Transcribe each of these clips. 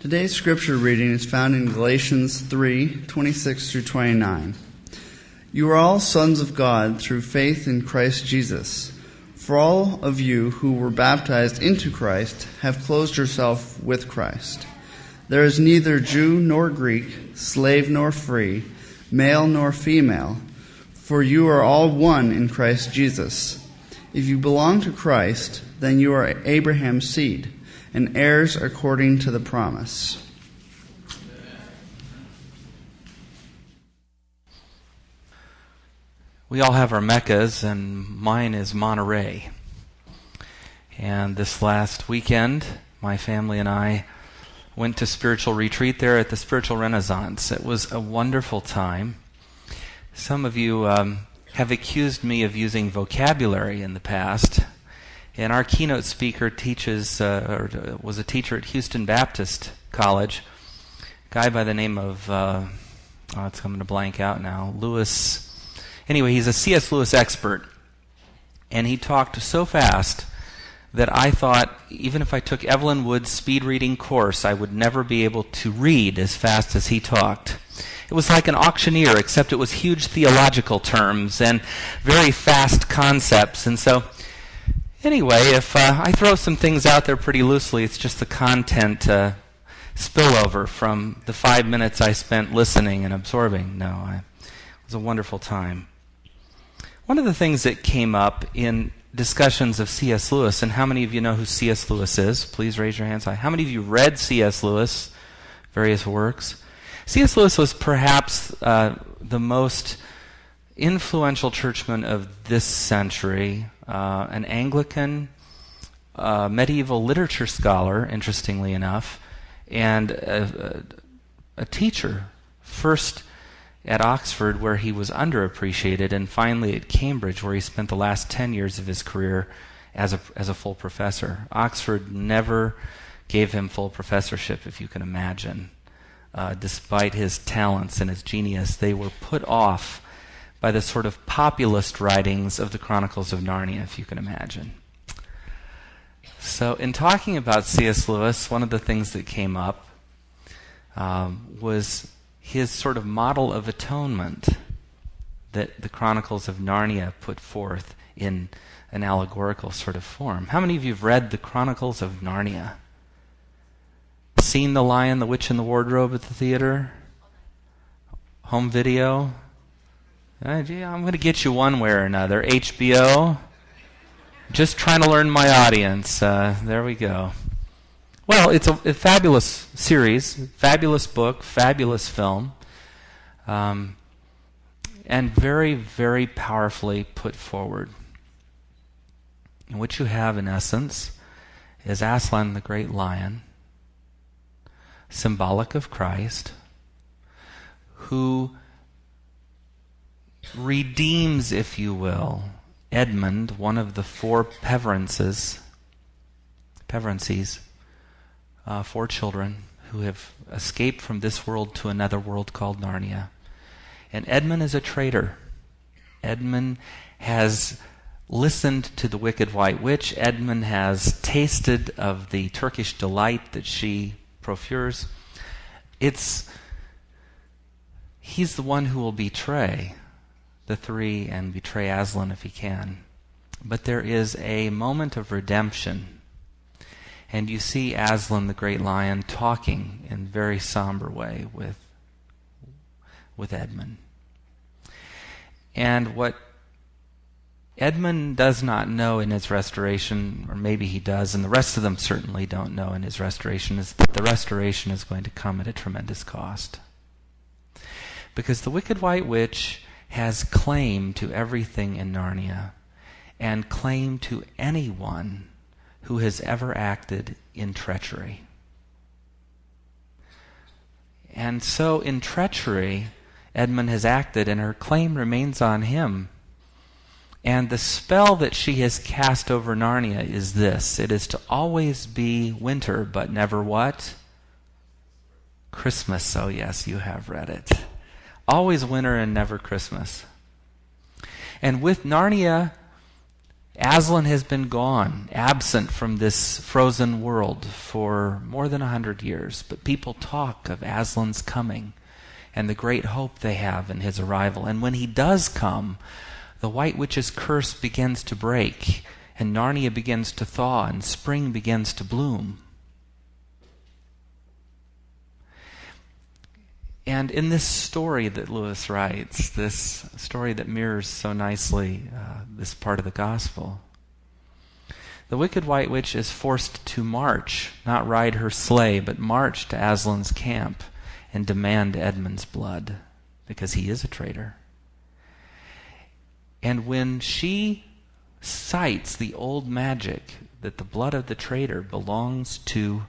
Today's scripture reading is found in Galatians 3 26 through 29. You are all sons of God through faith in Christ Jesus. For all of you who were baptized into Christ have clothed yourself with Christ. There is neither Jew nor Greek, slave nor free, male nor female, for you are all one in Christ Jesus. If you belong to Christ, then you are Abraham's seed and heirs according to the promise. We all have our meccas, and mine is Monterey. And this last weekend, my family and I went to spiritual retreat there at the Spiritual Renaissance. It was a wonderful time. Some of you um, have accused me of using vocabulary in the past. And our keynote speaker teaches, uh, or uh, was a teacher at Houston Baptist College, a guy by the name of, uh, oh, it's coming to blank out now, Lewis. Anyway, he's a C.S. Lewis expert. And he talked so fast that I thought, even if I took Evelyn Wood's speed reading course, I would never be able to read as fast as he talked. It was like an auctioneer, except it was huge theological terms and very fast concepts. And so Anyway, if uh, I throw some things out there pretty loosely, it's just the content uh, spillover from the five minutes I spent listening and absorbing. No, I, it was a wonderful time. One of the things that came up in discussions of C.S. Lewis, and how many of you know who C.S. Lewis is? Please raise your hands high. How many of you read C.S. Lewis, various works? C.S. Lewis was perhaps uh, the most influential churchman of this century uh, an Anglican uh, medieval literature scholar, interestingly enough, and a, a, a, teacher, first at Oxford, where he was underappreciated, and finally at Cambridge, where he spent the last 10 years of his career as a, as a full professor. Oxford never gave him full professorship, if you can imagine. Uh, despite his talents and his genius, they were put off by the sort of populist writings of the Chronicles of Narnia, if you can imagine. So, in talking about C.S. Lewis, one of the things that came up um, was his sort of model of atonement that the Chronicles of Narnia put forth in an allegorical sort of form. How many of you have read the Chronicles of Narnia? Seen The Lion, the Witch, and the Wardrobe at the theater? Home video? Uh, I'm going to get you one way or another. HBO. Just trying to learn my audience. Uh, there we go. Well, it's a, a, fabulous series, fabulous book, fabulous film, um, and very, very powerfully put forward. And what you have, in essence, is Aslan the great lion, symbolic of Christ, who redeems, if you will, Edmund, one of the four Peverances, Peverances, uh, four children who have escaped from this world to another world called Narnia. And Edmund is a traitor. Edmund has listened to the wicked white witch. Edmund has tasted of the Turkish delight that she profures. It's he's the one who will betray the three and betray Aslan if he can. But there is a moment of redemption. And you see Aslan the great lion talking in a very somber way with, with Edmund. And what Edmund does not know in his restoration, or maybe he does, and the rest of them certainly don't know in his restoration, is that the restoration is going to come at a tremendous cost. Because the wicked white witch has claim to everything in Narnia and claim to anyone who has ever acted in treachery. And so, in treachery, Edmund has acted, and her claim remains on him. And the spell that she has cast over Narnia is this it is to always be winter, but never what? Christmas. Oh, yes, you have read it. Always winter and never Christmas. And with Narnia Aslan has been gone, absent from this frozen world for more than a hundred years, but people talk of Aslan's coming and the great hope they have in his arrival. And when he does come, the White Witch's curse begins to break, and Narnia begins to thaw, and spring begins to bloom. And in this story that Lewis writes, this story that mirrors so nicely uh, this part of the gospel, the wicked white witch is forced to march, not ride her sleigh, but march to Aslan's camp and demand Edmund's blood because he is a traitor. And when she cites the old magic that the blood of the traitor belongs to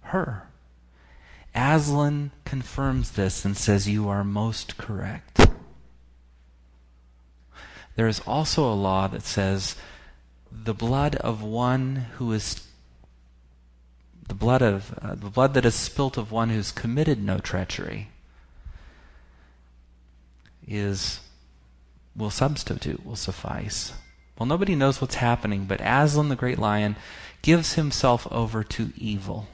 her, Aslan confirms this and says, You are most correct. There is also a law that says the blood of one who is the blood of uh, the blood that is spilt of one who's committed no treachery is will substitute will suffice well nobody knows what's happening but aslan the great lion gives himself over to evil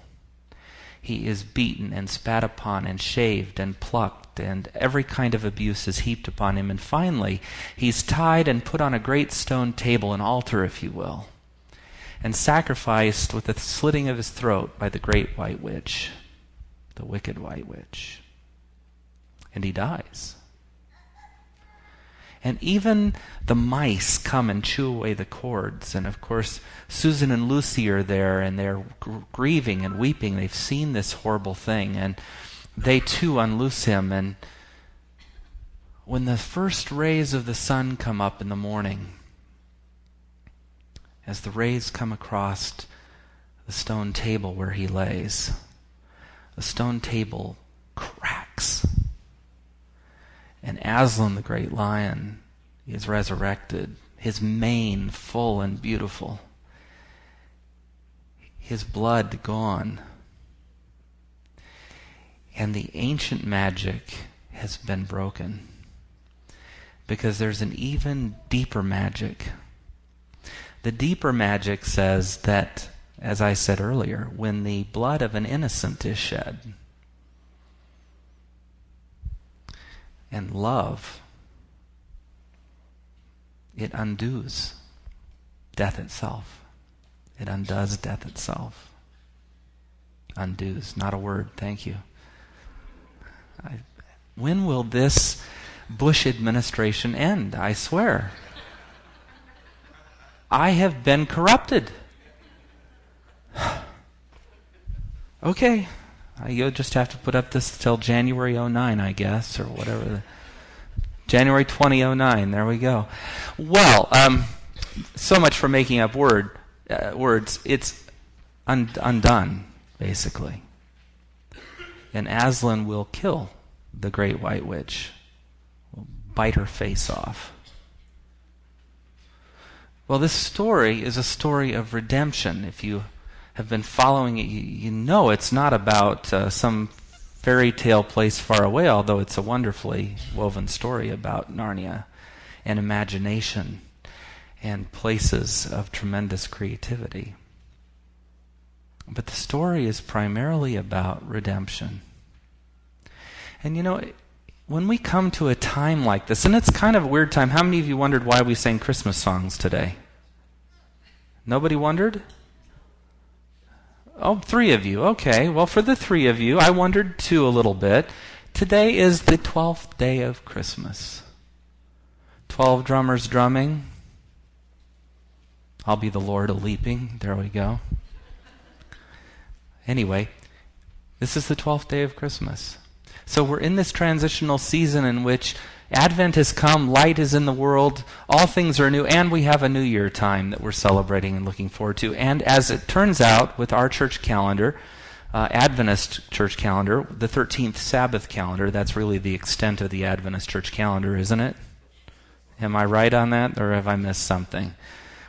he is beaten and spat upon and shaved and plucked, and every kind of abuse is heaped upon him. And finally, he's tied and put on a great stone table, an altar, if you will, and sacrificed with the slitting of his throat by the great white witch, the wicked white witch. And he dies. And even the mice come and chew away the cords. And of course, Susan and Lucy are there and they're gr- grieving and weeping. They've seen this horrible thing. And they too unloose him. And when the first rays of the sun come up in the morning, as the rays come across the stone table where he lays, the stone table cracks and Aslan, the great lion, is resurrected, his mane full and beautiful, his blood gone. And the ancient magic has been broken because there's an even deeper magic. The deeper magic says that, as I said earlier, when the blood of an innocent is shed, and love, it undoes death itself. It undoes death itself. Undoes. Not a word. Thank you. I, when will this Bush administration end? I swear. I have been corrupted. okay. You'll just have to put up this till January 09, I guess, or whatever. January 2009. There we go. Well, um, so much for making up word uh, words. It's un- undone, basically. And Aslan will kill the great white witch, will bite her face off. Well, this story is a story of redemption. If you have been following it, you, you know it's not about uh, some fairy tale place far away, although it's a wonderfully woven story about Narnia and imagination and places of tremendous creativity. But the story is primarily about redemption. And you know, when we come to a time like this, and it's kind of a weird time, how many of you wondered why we sang Christmas songs today? Nobody wondered? Oh, three of you. Okay. Well, for the three of you, I wondered too a little bit. Today is the 12th day of Christmas. 12 drummers drumming. I'll be the Lord a leaping. There we go. Anyway, this is the 12th day of Christmas. So we're in this transitional season in which Advent has come, light is in the world, all things are new, and we have a New Year time that we're celebrating and looking forward to. And as it turns out, with our church calendar, uh, Adventist church calendar, the 13th Sabbath calendar, that's really the extent of the Adventist church calendar, isn't it? Am I right on that, or have I missed something?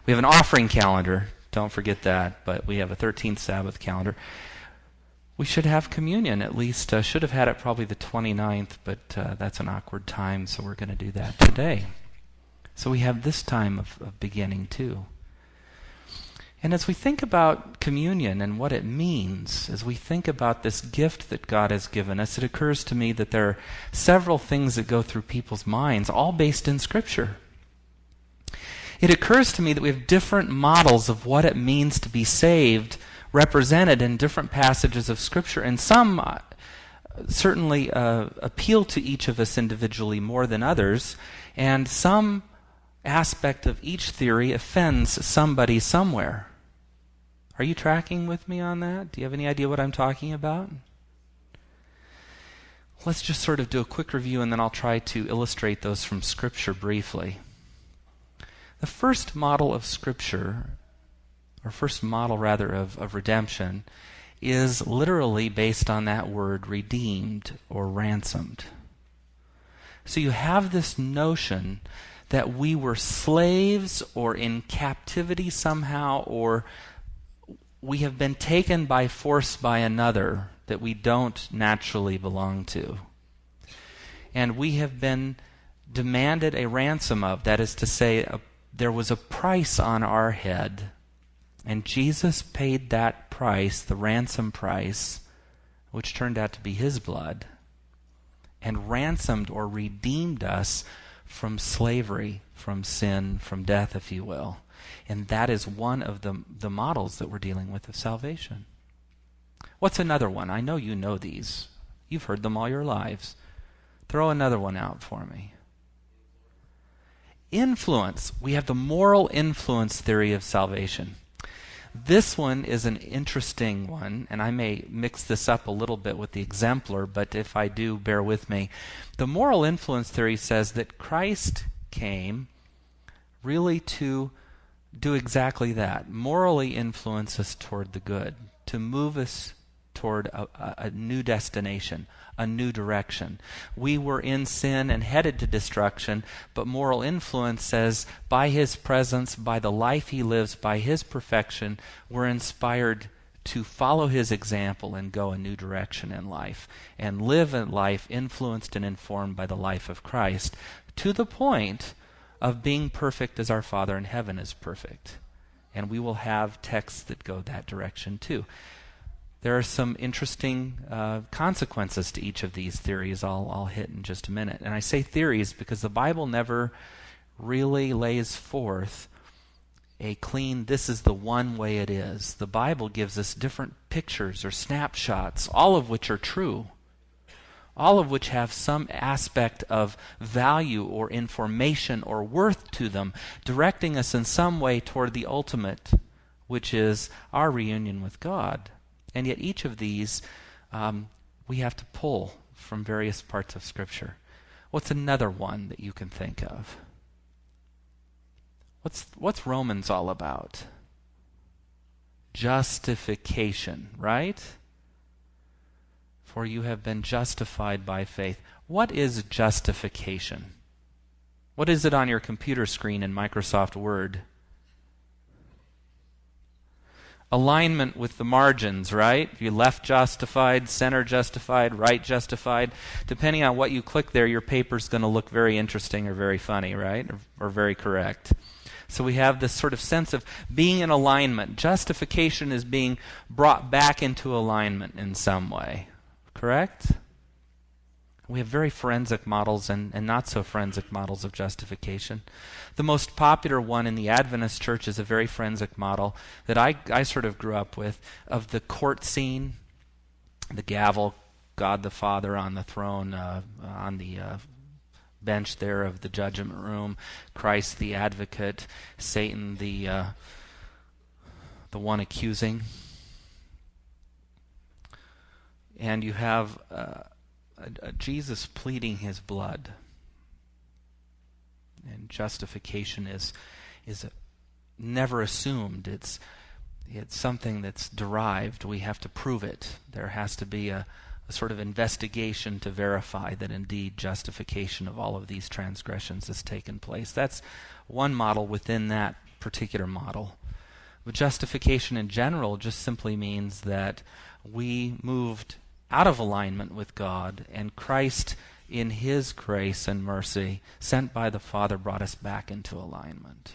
We have an offering calendar, don't forget that, but we have a 13th Sabbath calendar we should have communion at least. Uh, should have had it probably the 29th, but uh, that's an awkward time, so we're going to do that today. So we have this time of, of beginning too. And as we think about communion and what it means, as we think about this gift that God has given us, it occurs to me that there are several things that go through people's minds, all based in Scripture. It occurs to me that we have different models of what it means to be saved represented in different passages of Scripture, and some uh, certainly uh, appeal to each of us individually more than others, and some aspect of each theory offends somebody somewhere. Are you tracking with me on that? Do you have any idea what I'm talking about? Let's just sort of do a quick review and then I'll try to illustrate those from Scripture briefly. The first model of Scripture, or first model rather of, of redemption, is literally based on that word redeemed or ransomed. So you have this notion that we were slaves or in captivity somehow, or we have been taken by force by another that we don't naturally belong to. And we have been demanded a ransom of, that is to say, a, there was a price on our head. And Jesus paid that price, the ransom price, which turned out to be his blood, and ransomed or redeemed us from slavery, from sin, from death, if you will. And that is one of the, the models that we're dealing with of salvation. What's another one? I know you know these. You've heard them all your lives. Throw another one out for me. Influence. We have the moral influence theory of salvation. This one is an interesting one, and I may mix this up a little bit with the exemplar, but if I do, bear with me. The moral influence theory says that Christ came really to do exactly that morally influence us toward the good, to move us toward a, a, new destination, a new direction. We were in sin and headed to destruction, but moral influence says by his presence, by the life he lives, by his perfection, we're inspired to follow his example and go a new direction in life and live a life influenced and informed by the life of Christ to the point of being perfect as our Father in heaven is perfect. And we will have texts that go that direction too. There are some interesting uh, consequences to each of these theories I'll, I'll hit in just a minute. And I say theories because the Bible never really lays forth a clean, this is the one way it is. The Bible gives us different pictures or snapshots, all of which are true all of which have some aspect of value or information or worth to them, directing us in some way toward the ultimate, which is our reunion with God. And yet, each of these um, we have to pull from various parts of Scripture. What's another one that you can think of? What's, what's Romans all about? Justification, right? for you have been justified by faith. What is justification? What is it on your computer screen in Microsoft Word? Alignment with the margins, right? You left justified, center justified, right justified. Depending on what you click there, your paper's going to look very interesting or very funny, right? Or, or very correct. So we have this sort of sense of being in alignment. Justification is being brought back into alignment in some way. Correct? We have very forensic models and, and not so forensic models of justification. The most popular one in the Adventist church is a very forensic model that I, I sort of grew up with of the court scene, the gavel, God the Father on the throne, uh, on the uh, bench there of the judgment room, Christ the advocate, Satan the uh, the one accusing and you have uh, Jesus pleading his blood. And justification is is never assumed. It's it's something that's derived. We have to prove it. There has to be a, a sort of investigation to verify that indeed justification of all of these transgressions has taken place. That's one model within that particular model. But justification in general just simply means that we moved out of alignment with God, and Christ, in His grace and mercy, sent by the Father, brought us back into alignment.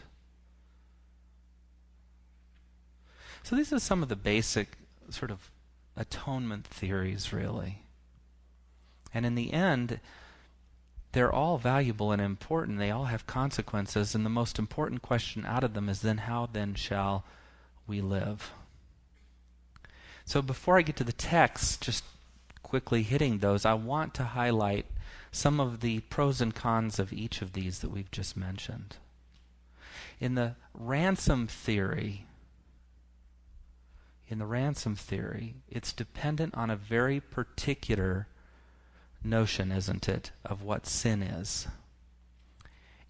So these are some of the basic sort of atonement theories, really. And in the end, they're all valuable and important. They all have consequences. And the most important question out of them is then, how then shall we live? So before I get to the text, just quickly hitting those, I want to highlight some of the pros and cons of each of these that we've just mentioned. In the ransom theory, in the ransom theory, it's dependent on a very particular notion, isn't it, of what sin is.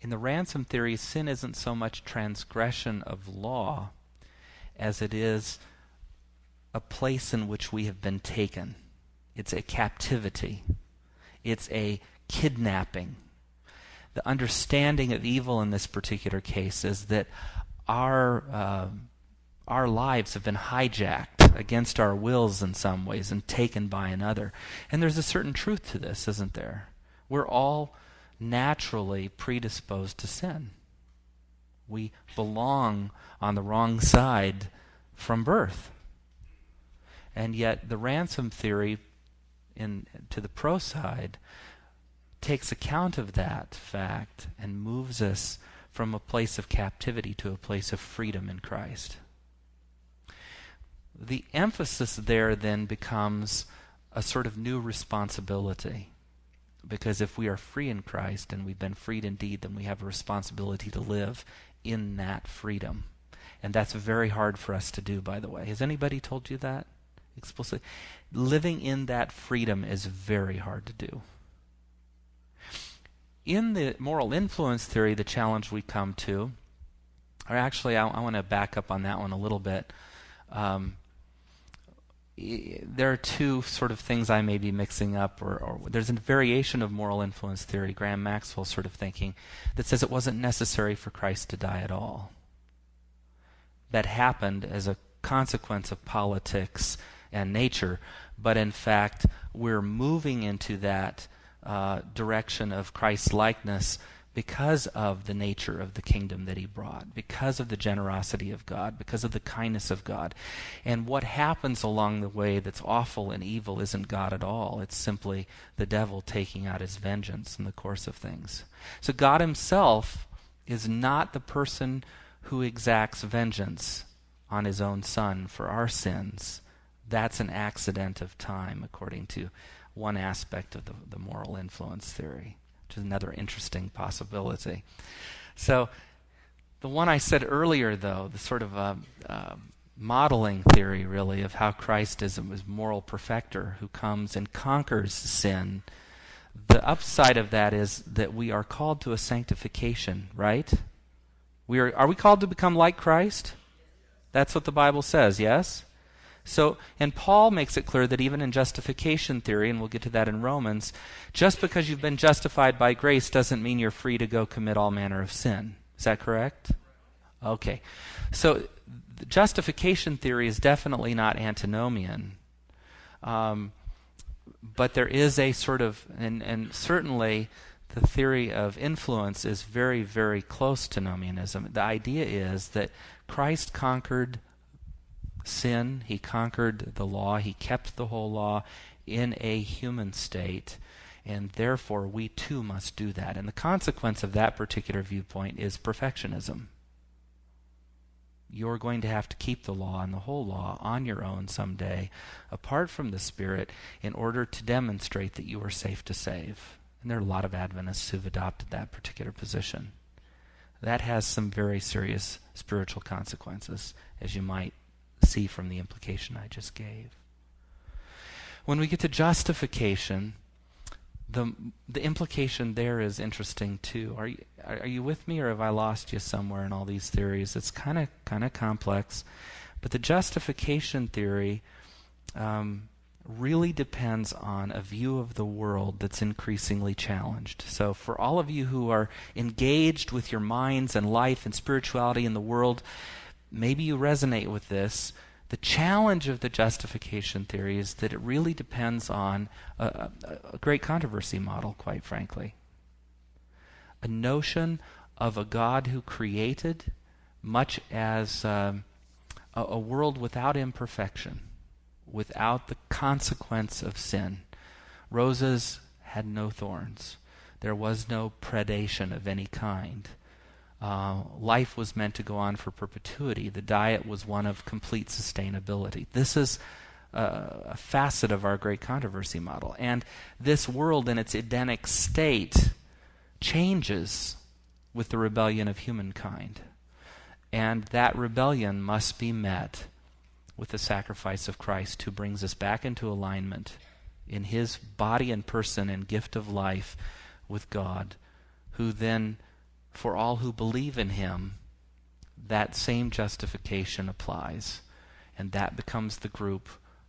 In the ransom theory, sin isn't so much transgression of law as it is a place in which we have been taken. It's a captivity. It's a kidnapping. The understanding of evil in this particular case is that our uh, our lives have been hijacked against our wills in some ways and taken by another. And there's a certain truth to this, isn't there? We're all naturally predisposed to sin. We belong on the wrong side from birth. And yet, the ransom theory, in, to the pro side, takes account of that fact and moves us from a place of captivity to a place of freedom in Christ. The emphasis there then becomes a sort of new responsibility. Because if we are free in Christ and we've been freed indeed, then we have a responsibility to live in that freedom. And that's very hard for us to do, by the way. Has anybody told you that? Explicitly. Living in that freedom is very hard to do. In the moral influence theory, the challenge we come to, or actually, I, I want to back up on that one a little bit. Um, there are two sort of things I may be mixing up, or, or, there's a variation of moral influence theory, Graham Maxwell sort of thinking, that says it wasn't necessary for Christ to die at all. That happened as a consequence of politics and nature, but in fact, we're moving into that uh, direction of Christ's likeness because of the nature of the kingdom that he brought, because of the generosity of God, because of the kindness of God. And what happens along the way that's awful and evil isn't God at all. It's simply the devil taking out his vengeance in the course of things. So God himself is not the person who exacts vengeance on his own son for our sins that's an accident of time, according to one aspect of the, the moral influence theory, which is another interesting possibility. So, the one I said earlier, though, the sort of uh, uh, modeling theory, really, of how Christ is a moral perfecter who comes and conquers sin, the upside of that is that we are called to a sanctification, right? We are, are we called to become like Christ? That's what the Bible says, yes? So, and Paul makes it clear that even in justification theory, and we'll get to that in Romans, just because you've been justified by grace doesn't mean you're free to go commit all manner of sin. Is that correct? Okay. So, justification theory is definitely not antinomian. Um, but there is a sort of, and, and certainly the theory of influence is very, very close to nomianism. The idea is that Christ conquered sin, he conquered the law, he kept the whole law in a human state, and therefore we too must do that. And the consequence of that particular viewpoint is perfectionism. You're going to have to keep the law and the whole law on your own someday, apart from the Spirit, in order to demonstrate that you are safe to save. And there are a lot of Adventists who've adopted that particular position. That has some very serious spiritual consequences, as you might see from the implication I just gave. When we get to justification, the the implication there is interesting too. Are you are you with me, or have I lost you somewhere in all these theories? It's kind of kind of complex, but the justification theory um, really depends on a view of the world that's increasingly challenged. So, for all of you who are engaged with your minds and life and spirituality in the world, maybe you resonate with this. The challenge of the justification theory is that it really depends on a, a, great controversy model, quite frankly. A notion of a God who created, much as um, a, a world without imperfection, without the consequence of sin. Roses had no thorns. There was no predation of any kind. Uh, life was meant to go on for perpetuity. The diet was one of complete sustainability. This is a facet of our great controversy model. And this world in its Edenic state changes with the rebellion of humankind. And that rebellion must be met with the sacrifice of Christ, who brings us back into alignment in his body and person and gift of life with God, who then, for all who believe in him, that same justification applies. And that becomes the group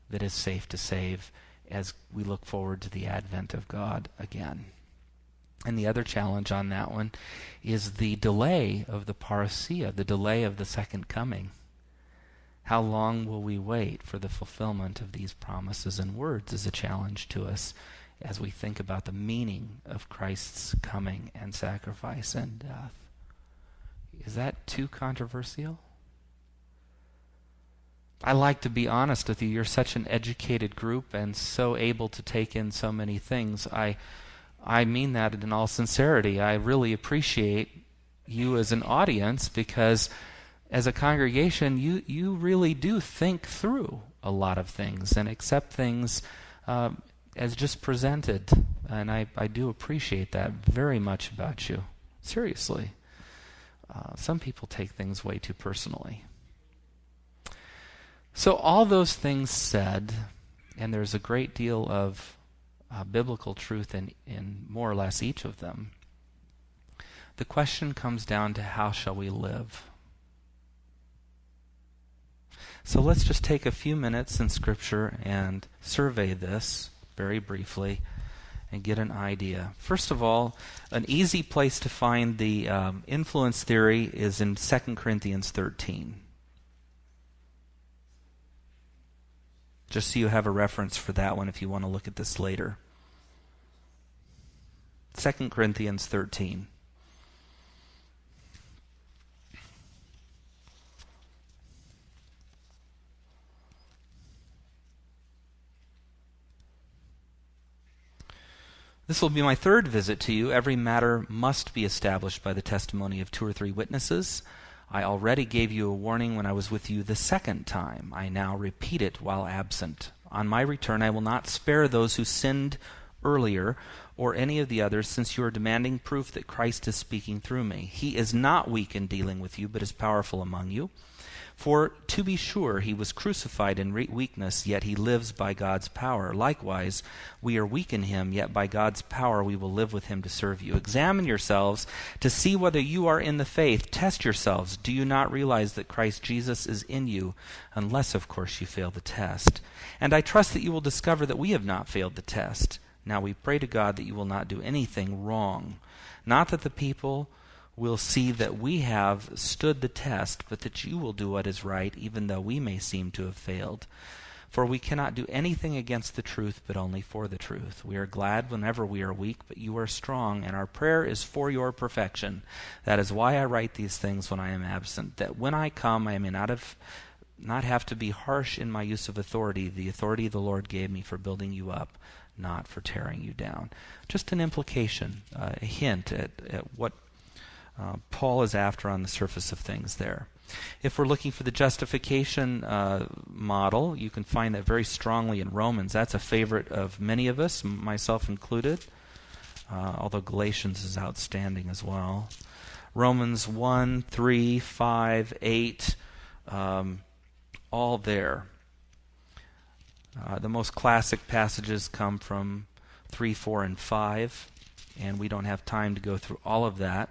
that is safe to save as we look forward to the advent of God again. And the other challenge on that one is the delay of the parousia, the delay of the second coming. How long will we wait for the fulfillment of these promises and words is a challenge to us as we think about the meaning of Christ's coming and sacrifice and death. Is that too controversial? I like to be honest with you. You're such an educated group and so able to take in so many things. I I mean that in all sincerity. I really appreciate you as an audience because as a congregation, you, you really do think through a lot of things and accept things uh, as just presented. And I, I do appreciate that very much about you. Seriously. Uh, some people take things way too personally. So, all those things said, and there's a great deal of uh, biblical truth in, in more or less each of them, the question comes down to how shall we live? So let's just take a few minutes in Scripture and survey this very briefly and get an idea. First of all, an easy place to find the um, influence theory is in 2 Corinthians 13. Just so you have a reference for that one if you want to look at this later. 2 Corinthians 13. This will be my third visit to you. Every matter must be established by the testimony of two or three witnesses. I already gave you a warning when I was with you the second time. I now repeat it while absent. On my return, I will not spare those who sinned earlier or any of the others, since you are demanding proof that Christ is speaking through me. He is not weak in dealing with you, but is powerful among you. For to be sure, he was crucified in weakness, yet he lives by God's power. Likewise, we are weak in him, yet by God's power we will live with him to serve you. Examine yourselves to see whether you are in the faith. Test yourselves. Do you not realize that Christ Jesus is in you, unless, of course, you fail the test? And I trust that you will discover that we have not failed the test. Now we pray to God that you will not do anything wrong. Not that the people will see that we have stood the test, but that you will do what is right, even though we may seem to have failed. For we cannot do anything against the truth, but only for the truth. We are glad whenever we are weak, but you are strong, and our prayer is for your perfection. That is why I write these things when I am absent, that when I come I may not have not have to be harsh in my use of authority, the authority the Lord gave me for building you up, not for tearing you down. Just an implication, uh, a hint at, at what uh, Paul is after on the surface of things there. If we're looking for the justification uh, model, you can find that very strongly in Romans. That's a favorite of many of us, myself included, uh, although Galatians is outstanding as well. Romans 1, 3, 5, 8, um, all there. Uh, the most classic passages come from 3, 4, and 5, and we don't have time to go through all of that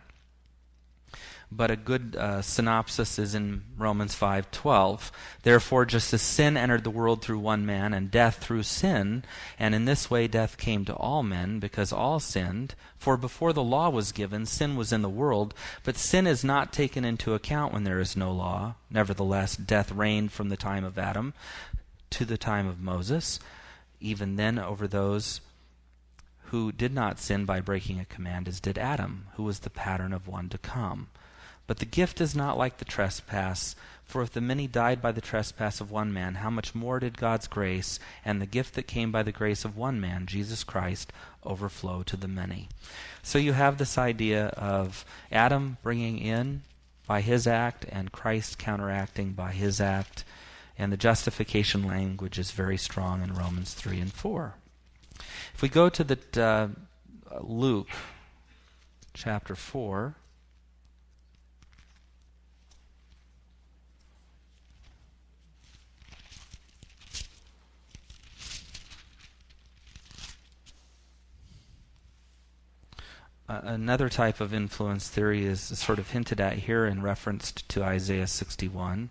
but a good uh, synopsis is in Romans 5:12. Therefore just as sin entered the world through one man and death through sin, and in this way death came to all men because all sinned, for before the law was given sin was in the world, but sin is not taken into account when there is no law. Nevertheless death reigned from the time of Adam to the time of Moses, even then over those who did not sin by breaking a command as did Adam, who was the pattern of one to come. But the gift is not like the trespass. For if the many died by the trespass of one man, how much more did God's grace and the gift that came by the grace of one man, Jesus Christ, overflow to the many? So you have this idea of Adam bringing in by his act and Christ counteracting by his act. And the justification language is very strong in Romans 3 and 4. If we go to the uh, Luke chapter 4, Another type of influence theory is sort of hinted at here in reference to Isaiah 61.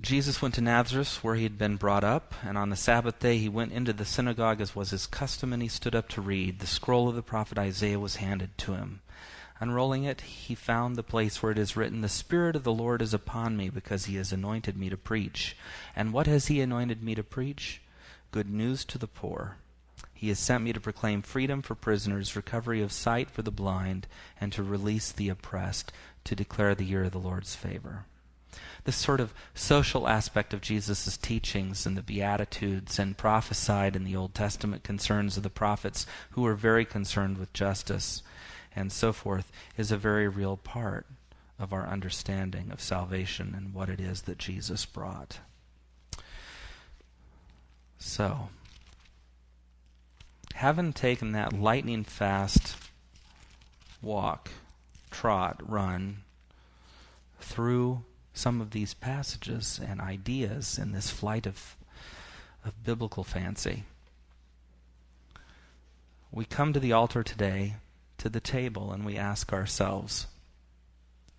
Jesus went to Nazareth, where he had been brought up, and on the Sabbath day he went into the synagogue as was his custom, and he stood up to read. The scroll of the prophet Isaiah was handed to him. Unrolling it, he found the place where it is written, The Spirit of the Lord is upon me, because he has anointed me to preach. And what has he anointed me to preach? Good news to the poor. He has sent me to proclaim freedom for prisoners, recovery of sight for the blind, and to release the oppressed, to declare the year of the Lord's favor. This sort of social aspect of Jesus' teachings and the Beatitudes and prophesied in the Old Testament concerns of the prophets who were very concerned with justice and so forth is a very real part of our understanding of salvation and what it is that Jesus brought. So, having taken that lightning fast walk, trot, run through some of these passages and ideas in this flight of, of biblical fancy, we come to the altar today, to the table, and we ask ourselves,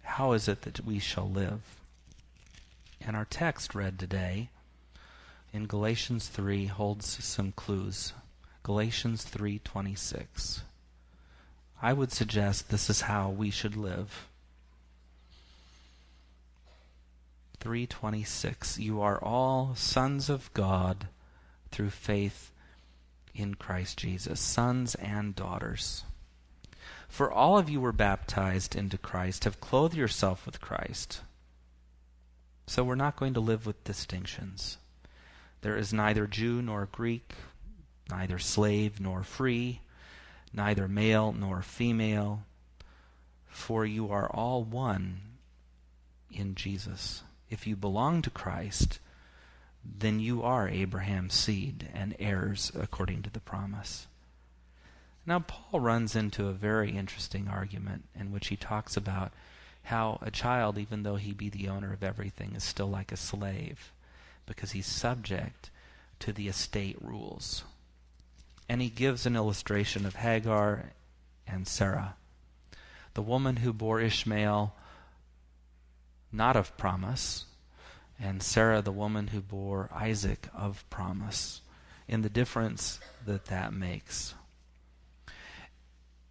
how is it that we shall live? And our text read today in Galatians 3 holds some clues. Galatians 3:26. I would suggest this is how we should live. 3:26 You are all sons of God through faith in Christ Jesus, sons and daughters. For all of you were baptized into Christ, have clothed yourself with Christ. So we're not going to live with distinctions. There is neither Jew nor Greek, neither slave nor free, neither male nor female, for you are all one in Jesus. If you belong to Christ, then you are Abraham's seed and heirs according to the promise. Now, Paul runs into a very interesting argument in which he talks about how a child, even though he be the owner of everything, is still like a slave because he's subject to the estate rules. And he gives an illustration of Hagar and Sarah, the woman who bore Ishmael not of promise, and Sarah, the woman who bore Isaac of promise, in the difference that that makes.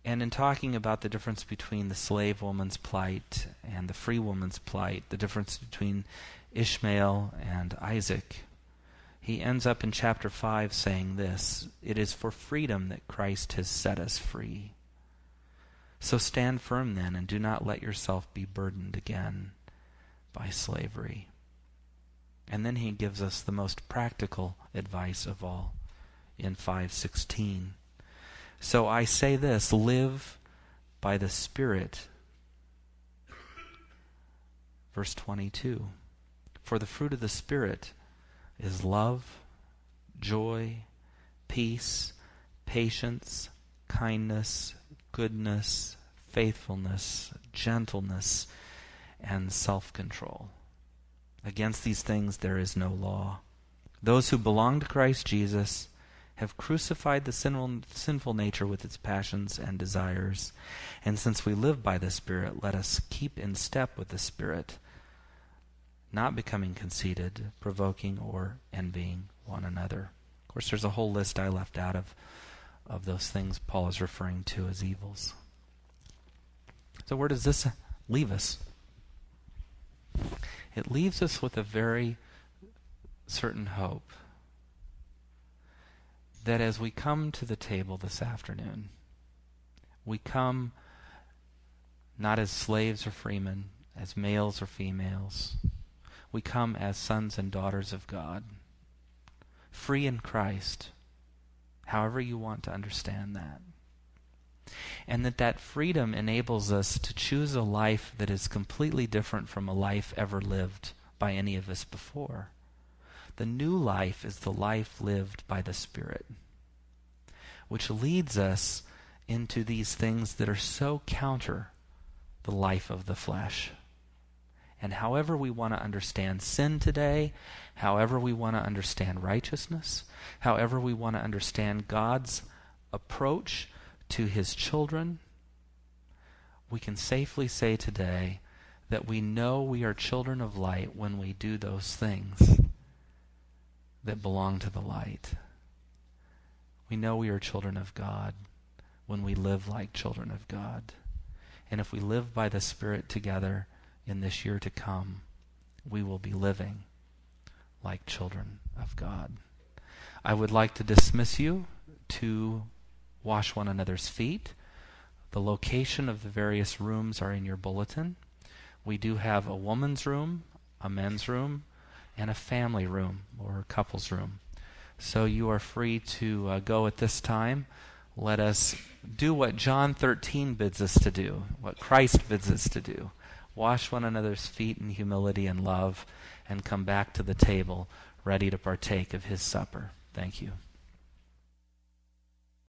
And in talking about the difference between the slave woman's plight and the free woman's plight, the difference between Ishmael and Isaac, he ends up in chapter 5 saying this It is for freedom that Christ has set us free. So stand firm then, and do not let yourself be burdened again by slavery. And then he gives us the most practical advice of all in 516. So I say this live by the Spirit. Verse 22. For the fruit of the Spirit is love, joy, peace, patience, kindness, goodness, faithfulness, gentleness, and self control. Against these things there is no law. Those who belong to Christ Jesus have crucified the sinful, sinful nature with its passions and desires. And since we live by the Spirit, let us keep in step with the Spirit not becoming conceited, provoking, or envying one another. Of course, there's a whole list I left out of, of those things Paul is referring to as evils. So, where does this leave us? It leaves us with a very certain hope that as we come to the table this afternoon, we come not as slaves or freemen, as males or females. We come as sons and daughters of God, free in Christ, however you want to understand that. And that that freedom enables us to choose a life that is completely different from a life ever lived by any of us before. The new life is the life lived by the Spirit, which leads us into these things that are so counter the life of the flesh. And however we want to understand sin today, however we want to understand righteousness, however we want to understand God's approach to his children, we can safely say today that we know we are children of light when we do those things that belong to the light. We know we are children of God when we live like children of God. And if we live by the Spirit together in this year to come, we will be living like children of God. I would like to dismiss you to wash one another's feet. The location of the various rooms are in your bulletin. We do have a woman's room, a men's room, and a family room or couple's room. So you are free to uh, go at this time. Let us do what John 13 bids us to do, what Christ bids us to do. Wash one another's feet in humility and love, and come back to the table ready to partake of his supper. Thank you.